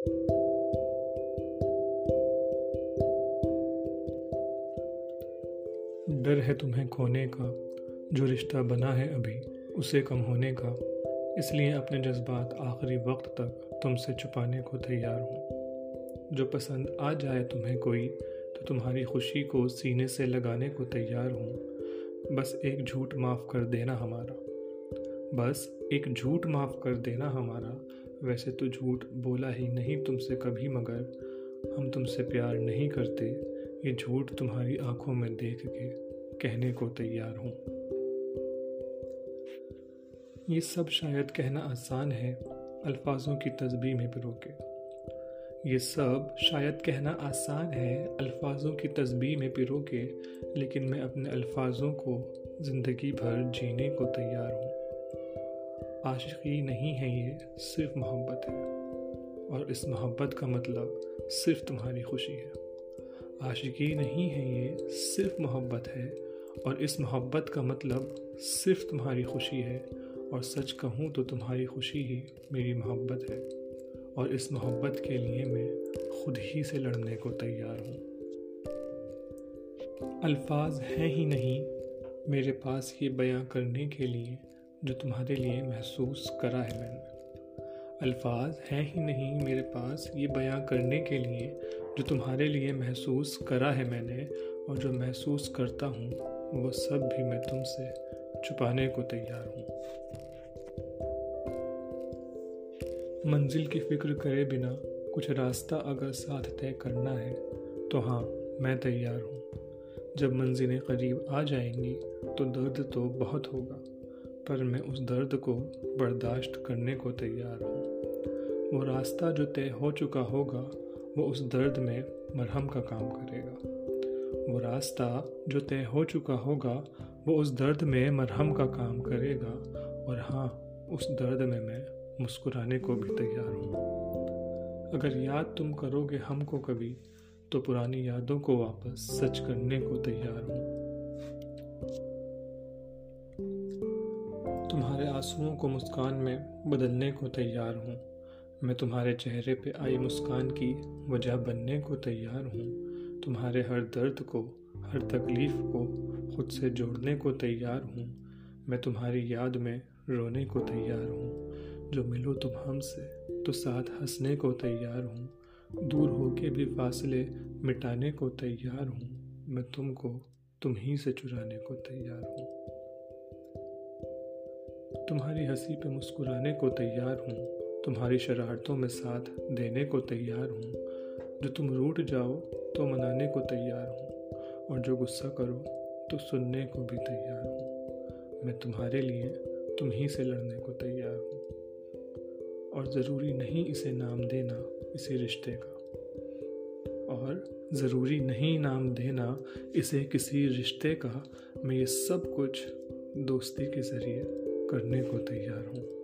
डर है तुम्हें खोने का, जो रिश्ता बना है अभी, उसे कम होने का। इसलिए अपने जज्बात आखिरी वक्त तक तुमसे छुपाने को तैयार हूँ। जो पसंद आ जाए तुम्हें कोई तो तुम्हारी खुशी को सीने से लगाने को तैयार हूँ। बस एक झूठ माफ़ कर देना हमारा। बस एक झूठ माफ़ कर देना हमारा वैसे तो झूठ बोला ही नहीं तुमसे कभी मगर। हम तुमसे प्यार नहीं करते। ये झूठ तुम्हारी आँखों में देख के कहने को तैयार हूँ। ये सब शायद कहना आसान है, अल्फाजों की तस्बी में पिरो के ये सब शायद कहना आसान है, अल्फाजों की तस्बी में पिरो के लेकिन मैं अपने अल्फाजों को ज़िंदगी भर जीने को तैयार हूँ। आशिकी नहीं है ये, सिर्फ़ मोहब्बत है। और इस मोहब्बत का मतलब सिर्फ़ तुम्हारी खुशी है। आशिकी नहीं है ये, सिर्फ़ मोहब्बत है। और इस मोहब्बत का मतलब सिर्फ़ तुम्हारी खुशी है। और सच कहूँ तो तुम्हारी खुशी ही मेरी मोहब्बत है। और इस मोहब्बत के लिए मैं खुद ही से लड़ने को तैयार हूँ। अल्फाज हैं ही नहीं, मेरे पास ये बयां करने के लिए जो तुम्हारे लिए महसूस करा है मैंने। अल्फाज हैं ही नहीं मेरे पास ये बयां करने के लिए, जो तुम्हारे लिए महसूस करा है मैंने और जो महसूस करता हूँ, वो सब भी मैं तुमसे छुपाने को तैयार हूँ। मंजिल की फ़िक्र करे बिना कुछ रास्ता अगर साथ तय करना है तो हाँ मैं तैयार हूँ। जब मंजिलें करीब आ जाएँगी तो दर्द तो बहुत होगा। पर मैं उस दर्द को बर्दाश्त करने को तैयार हूँ। वो रास्ता जो तय हो चुका होगा, वो उस दर्द में मरहम का काम करेगा। वो रास्ता जो तय हो चुका होगा, वो उस दर्द में मरहम का काम करेगा। और हाँ उस दर्द में मैं मुस्कुराने को भी तैयार हूँ। अगर याद तुम करोगे हमको कभी तो पुरानी यादों को वापस सच करने को तैयार हूँ। आंसुओं को मुस्कान में बदलने को तैयार हूँ। मैं तुम्हारे चेहरे पे आई मुस्कान की वजह बनने को तैयार हूँ। तुम्हारे हर दर्द को, हर तकलीफ़ को खुद से जोड़ने को तैयार हूँ। मैं तुम्हारी याद में रोने को तैयार हूँ। जो मिलो तुम हमसे तो साथ हंसने को तैयार हूँ। दूर होके भी फासले मिटाने को तैयार हूँ। मैं तुमको, तुम ही से चुराने को तैयार हूँ। तुम्हारी हँसी पे मुस्कुराने को तैयार हूँ। तुम्हारी शरारतों में साथ देने को तैयार हूँ। जो तुम रूठ जाओ तो मनाने को तैयार हूँ। और जो गुस्सा करो तो सुनने को भी तैयार हूँ। मैं तुम्हारे लिए तुम ही से लड़ने को तैयार हूँ। और ज़रूरी नहीं इसे नाम देना, इसे रिश्ते का। और ज़रूरी नहीं नाम देना, इसे किसी रिश्ते का। मैं ये सब कुछ दोस्ती के ज़रिए करने को तैयार हूँ।